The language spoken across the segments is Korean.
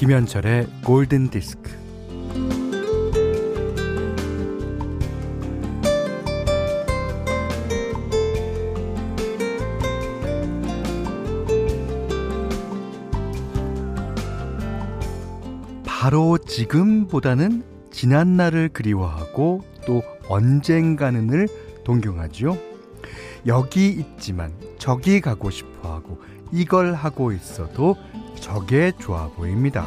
김현철의 골든 디스크. 바로 지금보다는 지난 날을 그리워하고 또 언젠가는을 동경하지요. 여기 있지만 저기 가고 싶어 하고 이걸 하고 있어도 저게 좋아 보입니다.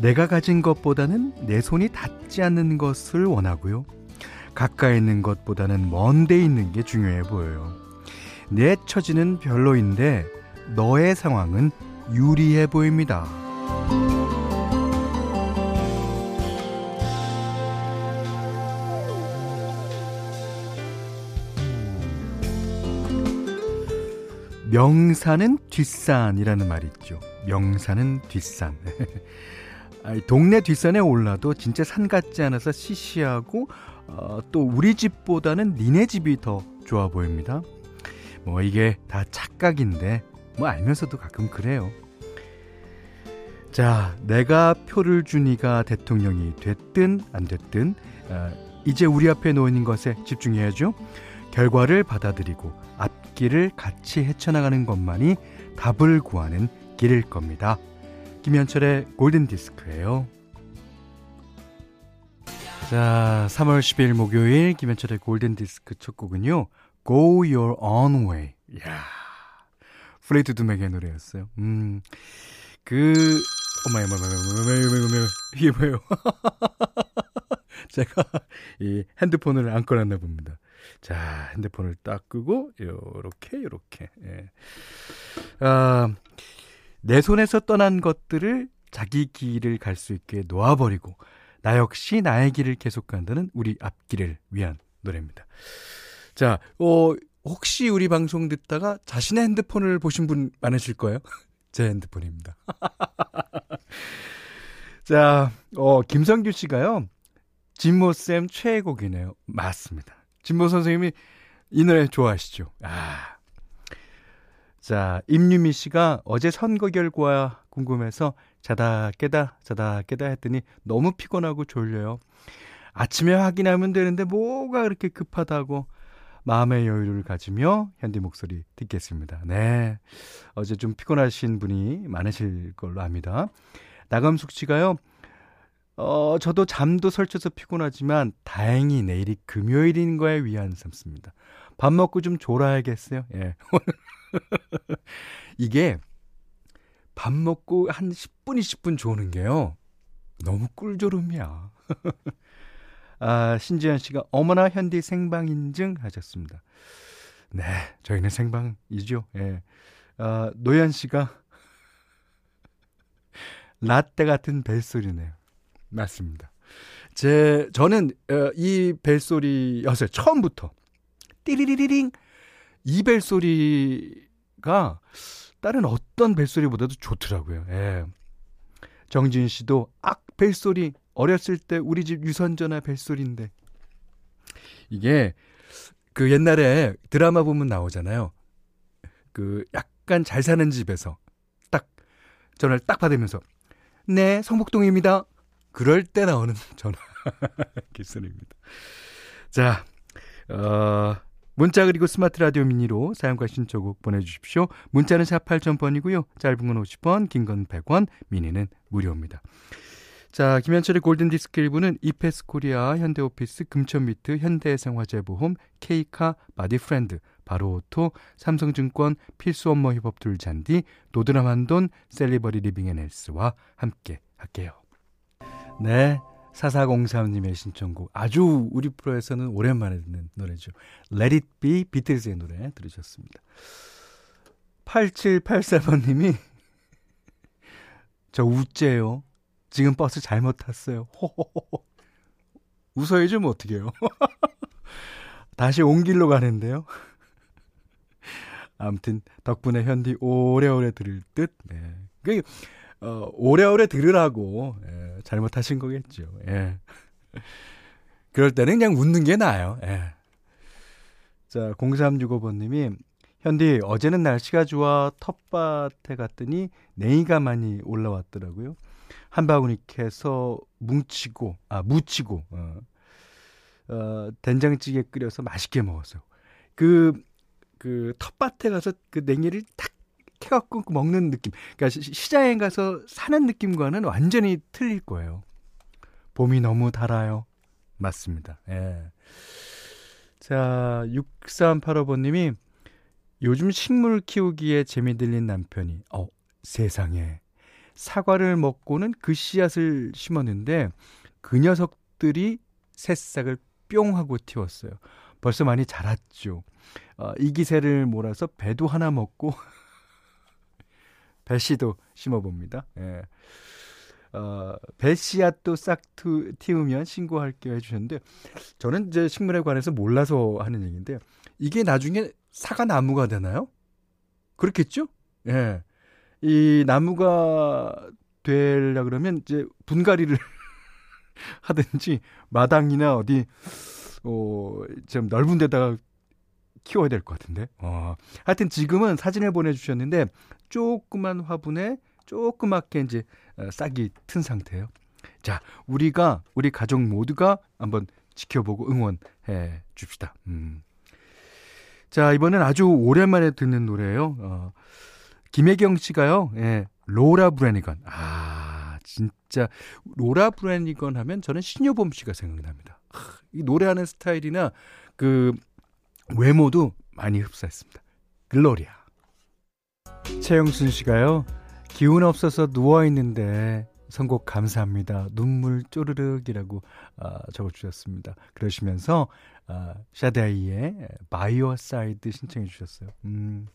내가 가진 것보다는 내 손이 닿지 않는 것을 원하고요. 가까이 있는 것보다는 먼데 있는 게 중요해 보여요. 내 처지는 별로인데 너의 상황은 유리해 보입니다. 명산은 뒷산이라는 말이 있죠. 명산은 뒷산. 동네 뒷산에 올라도 진짜 산 같지 않아서 시시하고 어, 또 우리 집보다는 니네 집이 더 좋아 보입니다. 뭐 이게 다 착각인데 뭐 알면서도 가끔 그래요. 자, 내가 표를 주니가 대통령이 됐든 안 됐든 어, 이제 우리 앞에 놓인 것에 집중해야죠. 결과를 받아들이고 앞 길을 같이 헤쳐나가는 것만이 답을 구하는 길일 겁니다. 김현철의 골든 디스크예요. 자, 3월 10일 목요일 김현철의 골든 디스크 첫 곡은요. Go Your Own Way. 야. Fleetwood Mac의 노래였어요. 음. 그 어머 어머 어머 어머 어머 어머 이게 뭐예요? 제가 이 핸드폰을 안 꺼놨나 봅니다. 자, 핸드폰을 딱 끄고 요렇게 요렇게. 예. 아, 내 손에서 떠난 것들을 자기 길을 갈 수 있게 놓아버리고 나 역시 나의 길을 계속 간다는 우리 앞길을 위한 노래입니다. 자, 어, 혹시 우리 방송 듣다가 자신의 핸드폰을 보신 분 많으실 거예요? 제 핸드폰입니다. 자, 어, 김성규 씨가요. 진모쌤 최애곡이네요. 맞습니다. 진모 선생님이 이 노래 좋아하시죠? 아. 자, 임유미 씨가 어제 선거 결과 궁금해서 자다 깨다 자다 깨다 했더니 너무 피곤하고 졸려요. 아침에 확인하면 되는데 뭐가 그렇게 급하다고 마음의 여유를 가지며 현디 목소리 듣겠습니다. 네. 어제 좀 피곤하신 분이 많으실 걸로 압니다. 나감숙 씨가요. 어, 저도 잠도 설쳐서 피곤하지만 다행히 내일이 금요일인 거에 위안 삼습니다. 밥 먹고 좀 졸아야겠어요. 예. 이게 밥 먹고 한 10분, 20분 조는 게요. 너무 꿀조름이야. 아, 신지현 씨가 어머나 현디 생방 인증 하셨습니다. 네, 저희는 생방이죠. 예. 아, 노현 씨가 라떼 같은 벨소리네요. 맞습니다. 제 저는 어, 이 벨소리였어요. 처음부터. 띠리리리링 이 벨소리가 다른 어떤 벨소리보다도 좋더라고요. 예. 정진 씨도 악 벨소리 어렸을 때 우리 집 유선전화 벨소리인데 이게 그 옛날에 드라마 보면 나오잖아요. 그 약간 잘 사는 집에서 딱 전화를 딱 받으면서 네 성북동입니다. 그럴 때 나오는 전화 기술입니다. 자, 어, 문자 그리고 스마트 라디오 미니로 사용과 신청곡 보내주십시오. 문자는 샵 8000번이고요. 짧은 건 50원, 긴 건 100원, 미니는 무료입니다. 자, 김현철의 골든디스크 1부는 이페스 코리아, 현대오피스, 금천미트, 현대해상화재보험, 케이카, 바디프렌드, 바로오토, 삼성증권, 필수업무 협업tool 잔디, 도드람 한돈, 셀리버리 리빙앤헬스와 함께 할게요. 네. 4403님의 신청곡. 아주 우리 프로에서는 오랜만에 듣는 노래죠. Let It Be 비틀즈의 노래 들으셨습니다. 8784번님이 저 우째요. 지금 버스 잘못 탔어요. 호호호. 웃어야죠, 뭐 어떡해요. 다시 온 길로 가는데요. 아무튼 덕분에 현디 오래오래 들을 듯. 네. 그 어, 오래오래 들으라고 예, 잘못하신 거겠죠. 예. 그럴 때는 그냥 웃는 게 나아요. 예. 자, 0365번님이 현디, 어제는 날씨가 좋아 텃밭에 갔더니 냉이가 많이 올라왔더라고요. 한 바구니 캐서 뭉치고, 아, 무치고, 어, 어, 된장찌개 끓여서 맛있게 먹었어요. 그, 그 텃밭에 가서 그 냉이를 탁 캐갖고 먹는 느낌. 그러니까 시장에 가서 사는 느낌과는 완전히 틀릴 거예요. 봄이 너무 달아요. 맞습니다. 예. 자, 6385번님이 요즘 식물 키우기에 재미 들린 남편이, 어, 세상에. 사과를 먹고는 그 씨앗을 심었는데 그 녀석들이 새싹을 뿅 하고 튀웠어요. 벌써 많이 자랐죠. 어, 이 기세를 몰아서 배도 하나 먹고 배씨도 심어봅니다. 예. 어, 배씨앗도 싹 투, 튀우면 신고할게요 해주셨는데 저는 이제 식물에 관해서 몰라서 하는 얘기인데 이게 나중에 사과 나무가 되나요? 그렇겠죠? 예. 이 나무가 되려 그러면 이제 분갈이를 하든지 마당이나 어디 어 좀 넓은 데다가 키워야 될 것 같은데. 어. 하여튼 지금은 사진을 보내주셨는데 조그만 화분에 조그맣게 이제 어, 싹이 튼 상태예요. 자, 우리가 우리 가족 모두가 한번 지켜보고 응원해 줍시다. 음. 자, 이번엔 아주 오랜만에 듣는 노래예요. 어, 김혜경 씨가요. 예, 로라 브래니건. 아, 진짜 로라 브래니건 하면 저는 신효범 씨가 생각납니다. 이 노래하는 스타일이나 그 외모도 많이 흡사했습니다. 글로리아. 최영순 씨가요. 기운 없어서 누워 있는데 선곡 감사합니다. 눈물 쪼르륵이라고 아, 적어주셨습니다. 그러시면서 아, 샤데이의 By Your Side 신청해 주셨어요. 음.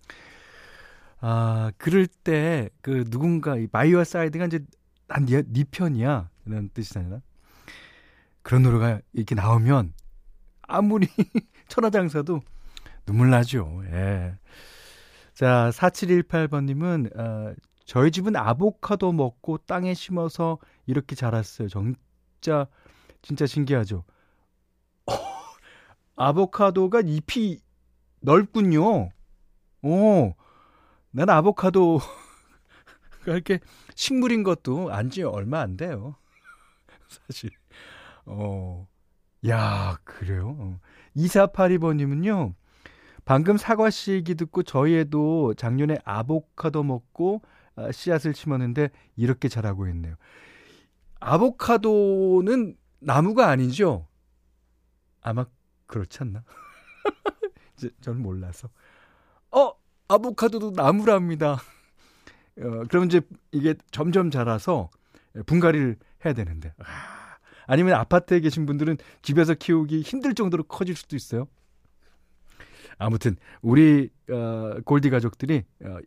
아, 그럴 때 그 누군가 이 By Your Side가 이제 난네 네 편이야 이런 뜻이잖아요. 그런 노래가 이렇게 나오면 아무리 천하장사도 눈물 나죠. 예. 자, 4718번님은, 어, 저희 집은 아보카도 먹고 땅에 심어서 이렇게 자랐어요. 진짜, 진짜 신기하죠. 어, 아보카도가 잎이 넓군요. 오, 난 아보카도가 이렇게 식물인 것도 안 지 얼마 안 돼요. 사실. 어, 야, 그래요? 어. 2482번님은요, 방금 사과 씨 얘기 듣고 저희에도 작년에 아보카도 먹고 아, 씨앗을 심었는데 이렇게 자라고 있네요. 아보카도는 나무가 아니죠? 아마 그렇지 않나? 저는 몰라서. 어, 아보카도도 나무랍니다. 어, 그럼 이제 이게 점점 자라서 분갈이를 해야 되는데. 아. 아니면 아파트에 계신 분들은 집에서 키우기 힘들 정도로 커질 수도 있어요. 아무튼 우리 어, 골디 가족들이 어,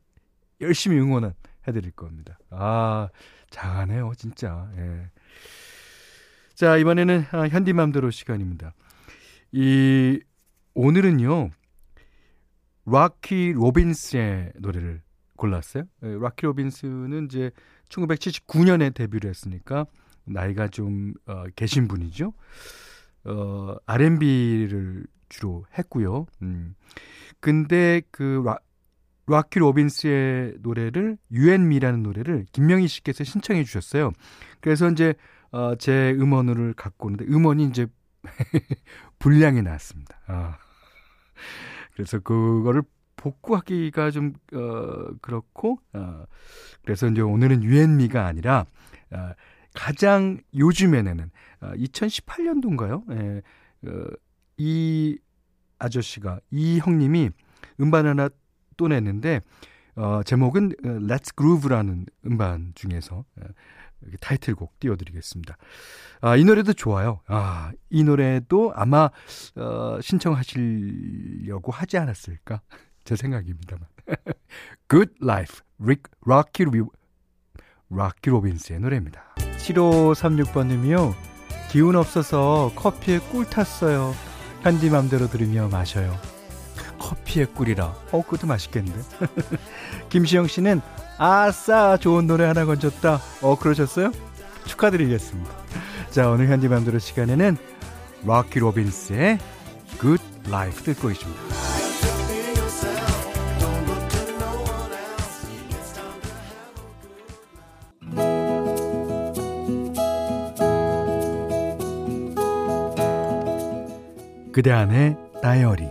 열심히 응원은 해드릴 겁니다. 아 장하네요, 진짜. 예. 자 이번에는 아, 현디맘대로 시간입니다. 이 오늘은요 락키 로빈스의 노래를 골랐어요. 예, 락키 로빈스는 이제 1979년에 데뷔를 했으니까 나이가 좀 어, 계신 분이죠. 어, R&B를 주로 했고요. 음. 근데 그 라, 락키 로빈스의 노래를 유앤미라는 노래를 김명희 씨께서 신청해 주셨어요. 그래서 이제 어, 제 음원을 갖고 오는데 음원이 이제 불량이 나왔습니다. 아. 그래서 그거를 복구하기가 좀 어, 그렇고 어, 그래서 이제 오늘은 유앤미가 아니라 어, 가장 요즘에는 2018년도인가요? 어, 예, 어, 이 아저씨가 이 형님이 음반 하나 또 냈는데 어, 제목은 어, Let's Groove라는 음반 중에서 어, 타이틀곡 띄워드리겠습니다. 아, 이 노래도 좋아요. 아, 이 노래도 아마 어, 신청하시려고 하지 않았을까 제 생각입니다만. Good Life, 릭 락키 로빈스의 노래입니다. 7536번님이요. 기운 없어서 커피에 꿀 탔어요. 현디 맘대로 들으며 마셔요. 커피에 꿀이라. 어, 그것도 맛있겠는데. 김시영 씨는 아싸 좋은 노래 하나 건졌다. 어, 그러셨어요? 축하드리겠습니다. 자, 오늘 현디 맘대로 시간에는 락키 로빈스의 Good Life 듣고 있습니다. 그대 안의 다이어리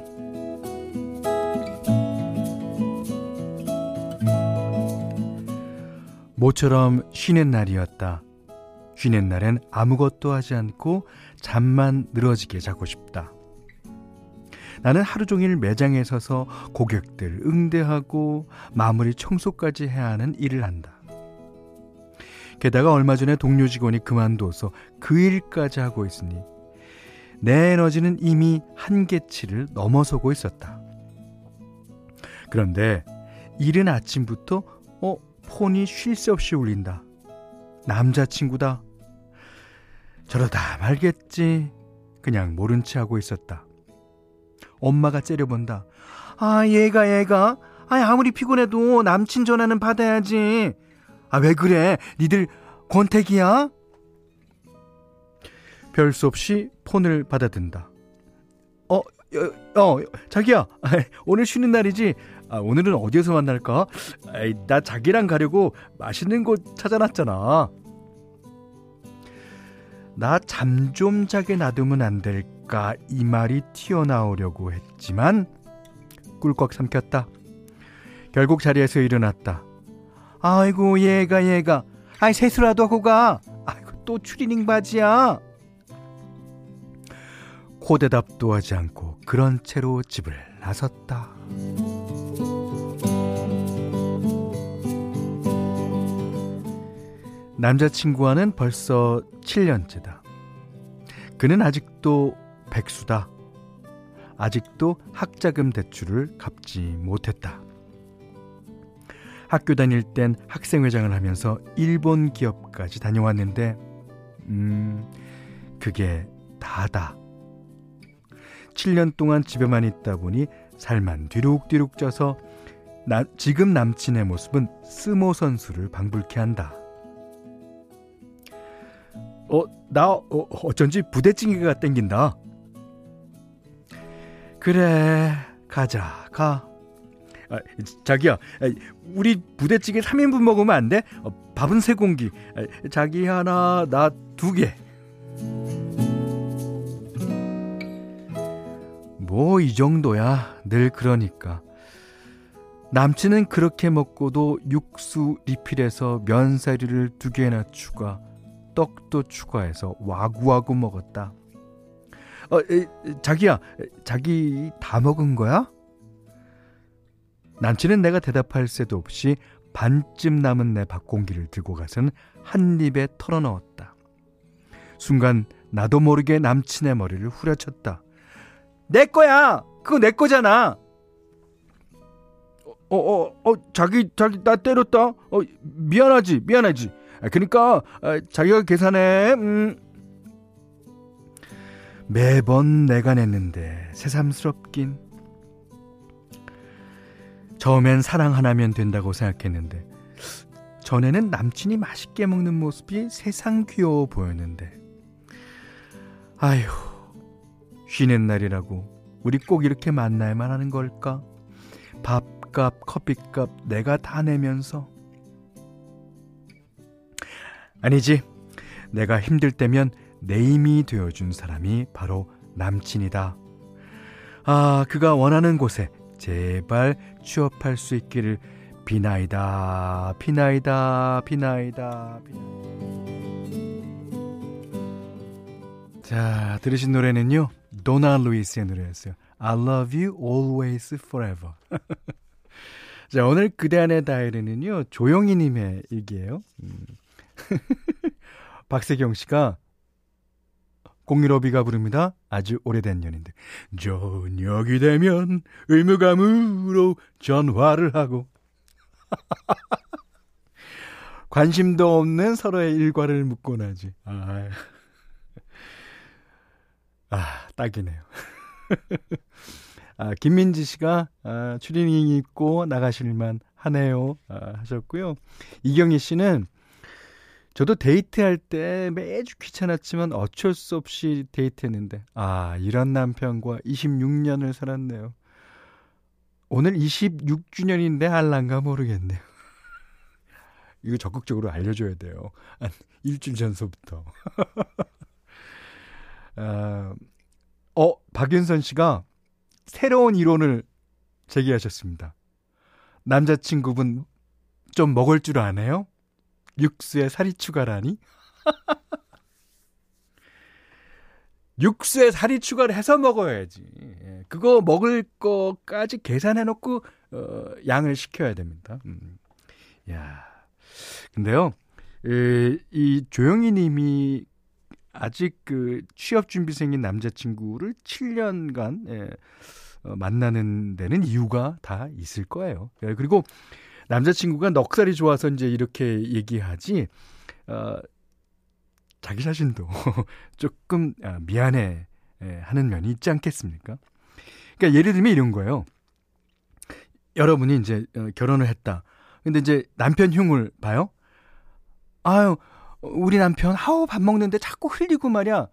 모처럼 쉬는 날이었다. 쉬는 날엔 아무것도 하지 않고 잠만 늘어지게 자고 싶다. 나는 하루 종일 매장에 서서 고객들 응대하고 마무리 청소까지 해야 하는 일을 한다. 게다가 얼마 전에 동료 직원이 그만둬서 그 일까지 하고 있으니 내 에너지는 이미 한계치를 넘어서고 있었다. 그런데 이른 아침부터 어 폰이 쉴 새 없이 울린다. 남자친구다. 저러다 말겠지. 그냥 모른 체 하고 있었다. 엄마가 째려본다. 아, 얘가, 얘가. 아, 아무리 피곤해도 남친 전화는 받아야지. 아, 왜 그래? 니들 권태기야? 별 수 없이 폰을 받아든다. 어, 어, 어 자기야. 오늘 쉬는 날이지. 아, 오늘은 어디에서 만날까? 에이, 나 자기랑 가려고 맛있는 곳 찾아놨잖아. 나 잠 좀 자게 놔두면 안 될까? 이 말이 튀어나오려고 했지만 꿀꺽 삼켰다. 결국 자리에서 일어났다. 아이고 얘가 얘가 아이 세수라도 하고 가. 아이고 또 추리닝 바지야. 코대답도 하지 않고 그런 채로 집을 나섰다. 남자친구와는 벌써 7년째다. 그는 아직도 백수다. 아직도 학자금 대출을 갚지 못했다. 학교 다닐 땐 학생회장을 하면서 일본 기업까지 다녀왔는데, 음, 그게 다다. 7년 동안 집에만 있다 보니 살만 뒤룩뒤룩 쪄서 나, 지금 남친의 모습은 스모 선수를 방불케 한다. 어, 나 어, 어쩐지 부대찌개가 땡긴다. 그래, 가자, 가. 아, 자기야, 우리 부대찌개 3인분 먹으면 안 돼? 어, 밥은 세 공기. 자기 하나, 나 두 개. 뭐 이 정도야. 늘 그러니까. 남친은 그렇게 먹고도 육수 리필해서 면사리를 두 개나 추가. 떡도 추가해서 와구와구 먹었다. 어, 에, 자기야, 자기 다 먹은 거야? 남친은 내가 대답할 새도 없이 반쯤 남은 내 밥공기를 들고 가서는 한 입에 털어 넣었다. 순간 나도 모르게 남친의 머리를 후려쳤다. 내 거야! 그거 내 거잖아! 어, 어, 어, 자기, 자기, 나 때렸다? 어, 미안하지, 미안하지. 아, 그러니까 아, 자기가 계산해. 음. 매번 내가 냈는데 새삼스럽긴. 처음엔 사랑 하나면 된다고 생각했는데 전에는 남친이 맛있게 먹는 모습이 세상 귀여워 보였는데 아휴 쉬는 날이라고 우리 꼭 이렇게 만나야만 하는 걸까? 밥값, 커피값 내가 다 내면서 아니지. 내가 힘들 때면 내 힘이 되어준 사람이 바로 남친이다. 아, 그가 원하는 곳에 제발 취업할 수 있기를 비나이다, 비나이다, 비나이다, 비나이다. 자, 들으신 노래는요. 도나 루이스의 노래였어요. I love you always forever. 자, 오늘 그대 안의 다이어리는요. 조영희 님의 일기예요. 음. 박세경 씨가 015B가 부릅니다. 아주 오래된 연인데. 저녁이 되면 의무감으로 전화를 하고. 관심도 없는 서로의 일과를 묻곤 하지. 아, 아 딱이네요. 아, 김민지 씨가 아, 추리닝 입고 나가실만 하네요. 아, 하셨고요. 이경희 씨는 저도 데이트할 때 매주 귀찮았지만 어쩔 수 없이 데이트했는데 아 이런 남편과 26년을 살았네요. 오늘 26주년인데 할란가 모르겠네요. 이거 적극적으로 알려줘야 돼요. 한 일주일 전서부터. 아, 어, 박윤선 씨가 새로운 이론을 제기하셨습니다. 남자친구분 좀 먹을 줄 아네요? 육수에 살이 추가라니? 육수에 살이 추가를 해서 먹어야지. 예, 그거 먹을 거까지 계산해놓고 어, 양을 시켜야 됩니다. 음. 야, 근데요, 에, 이 조영희 님이 아직 그 취업 준비생인 남자친구를 7년간 예, 어, 만나는 데는 이유가 다 있을 거예요. 예, 그리고 남자친구가 넉살이 좋아서 이제 이렇게 얘기하지, 어, 자기 자신도 조금 아, 미안해 예, 하는 면이 있지 않겠습니까? 그러니까 예를 들면 이런 거예요. 여러분이 이제 어, 결혼을 했다. 근데 이제 남편 흉을 봐요. 아유, 우리 남편 하우 밥 먹는데 자꾸 흘리고 말이야.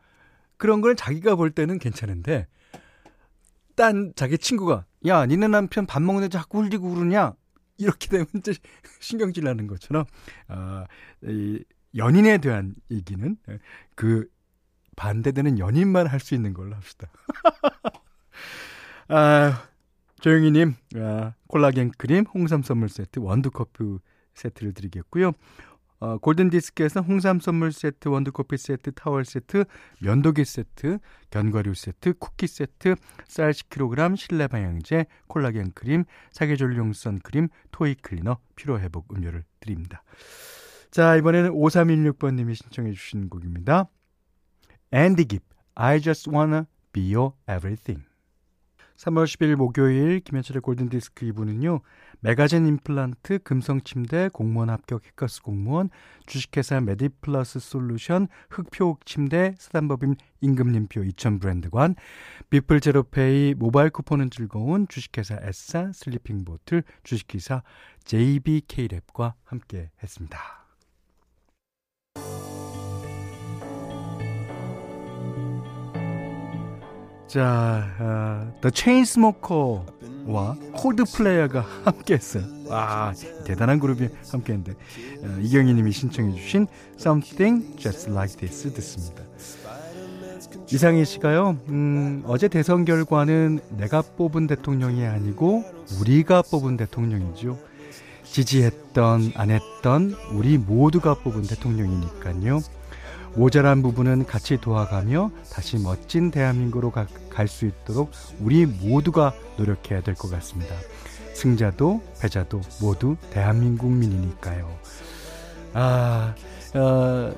그런 걸 자기가 볼 때는 괜찮은데 딴 자기 친구가 야, 니네 남편 밥 먹는데 자꾸 흘리고 그러냐? 이렇게 되면 이제 신경질 나는 것처럼 아, 이 연인에 대한 얘기는 그 반대되는 연인만 할 수 있는 걸로 합시다. 아, 조영희님, 아, 콜라겐 크림, 홍삼 선물 세트, 원두 커피 세트를 드리겠고요. 어, 골든디스크에서 홍삼 선물 세트, 원두커피 세트, 타월 세트, 면도기 세트, 견과류 세트, 쿠키 세트, 쌀 10kg, 실내 방향제, 콜라겐 크림, 사계절용 선 크림, toy 클리너, 피로회복 음료를 드립니다. 자, 이번에는 5316번님이 신청해 주신 곡입니다. 앤디 깁, I just wanna be your everything. 3월 10일 목요일 김현철의 골든디스크 2부는요. 메가젠 임플란트, 금성침대, 공무원 합격 해커스 공무원, 주식회사 메디플러스 솔루션, 흑표 침대, 사단법인 임금님표 2000 브랜드관, 비플 제로페이 모바일 쿠폰은 즐거운 주식회사 에싸 슬리핑 보틀, 주식회사 JBK랩과 함께 했습니다. 자, 어, The Chainsmoker와 콜드플레이어가 함께했어요. 와, 대단한 그룹이 함께했는데 어, 이경희님이 신청해주신 Something Just Like This 듣습니다. 이상희 씨가요, 음, 어제 대선 결과는 내가 뽑은 대통령이 아니고 우리가 뽑은 대통령이죠. 지지했던, 안 했던 우리 모두가 뽑은 대통령이니까요. 모자란 부분은 같이 도와가며 다시 멋진 대한민국으로 갈 수 있도록 우리 모두가 노력해야 될 것 같습니다. 승자도 패자도 모두 대한민국민이니까요. 아, 어,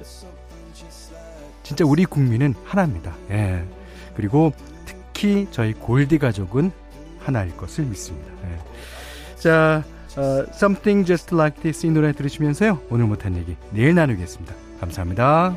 진짜 우리 국민은 하나입니다. 예. 그리고 특히 저희 골디 가족은 하나일 것을 믿습니다. 예. 자, 어, Something Just Like This 이 노래 들으시면서요. 오늘 못한 얘기 내일 나누겠습니다. 감사합니다.